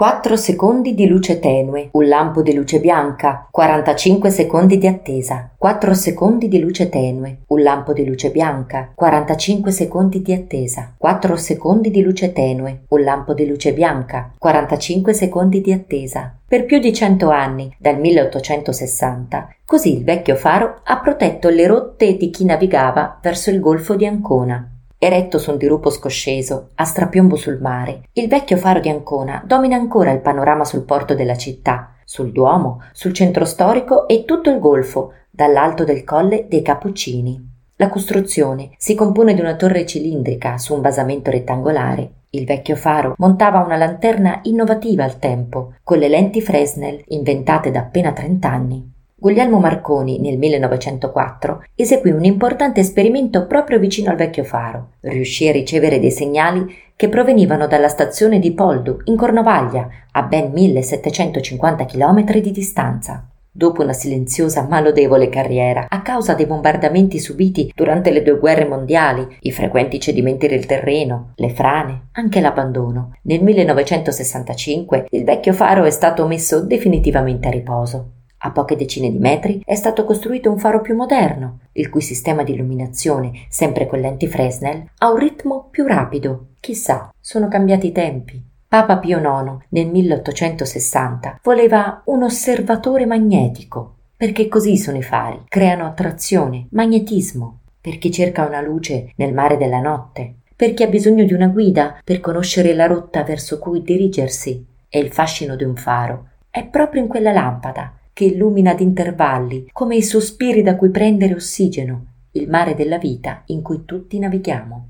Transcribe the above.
4 secondi di luce tenue, un lampo di luce bianca, 45 secondi di attesa, 4 secondi di luce tenue, un lampo di luce bianca, 45 secondi di attesa, 4 secondi di luce tenue, un lampo di luce bianca, 45 secondi di attesa. Per più di cento anni, dal 1860, così il vecchio faro ha protetto le rotte di chi navigava verso il golfo di Ancona. Eretto su un dirupo scosceso, a strapiombo sul mare, il vecchio faro di Ancona domina ancora il panorama sul porto della città, sul Duomo, sul centro storico e tutto il golfo, dall'alto del colle dei Cappuccini. La costruzione si compone di una torre cilindrica su un basamento rettangolare. Il vecchio faro montava una lanterna innovativa al tempo, con le lenti Fresnel inventate da appena trent'anni. Guglielmo Marconi nel 1904 eseguì un importante esperimento proprio vicino al vecchio faro. Riuscì a ricevere dei segnali che provenivano dalla stazione di Poldu, in Cornovaglia, a ben 1750 km di distanza. Dopo una silenziosa ma lodevole carriera, a causa dei bombardamenti subiti durante le due guerre mondiali, i frequenti cedimenti del terreno, le frane, anche l'abbandono, nel 1965 il vecchio faro è stato messo definitivamente a riposo. A poche decine di metri è stato costruito un faro più moderno, il cui sistema di illuminazione, sempre con lenti Fresnel, ha un ritmo più rapido. Chissà, sono cambiati i tempi. Papa Pio IX nel 1860 voleva un osservatore magnetico, perché così sono i fari, creano attrazione, magnetismo, per chi cerca una luce nel mare della notte, per chi ha bisogno di una guida per conoscere la rotta verso cui dirigersi. E il fascino di un faro è proprio in quella lampada che illumina ad intervalli, come i sospiri da cui prendere ossigeno, il mare della vita in cui tutti navighiamo.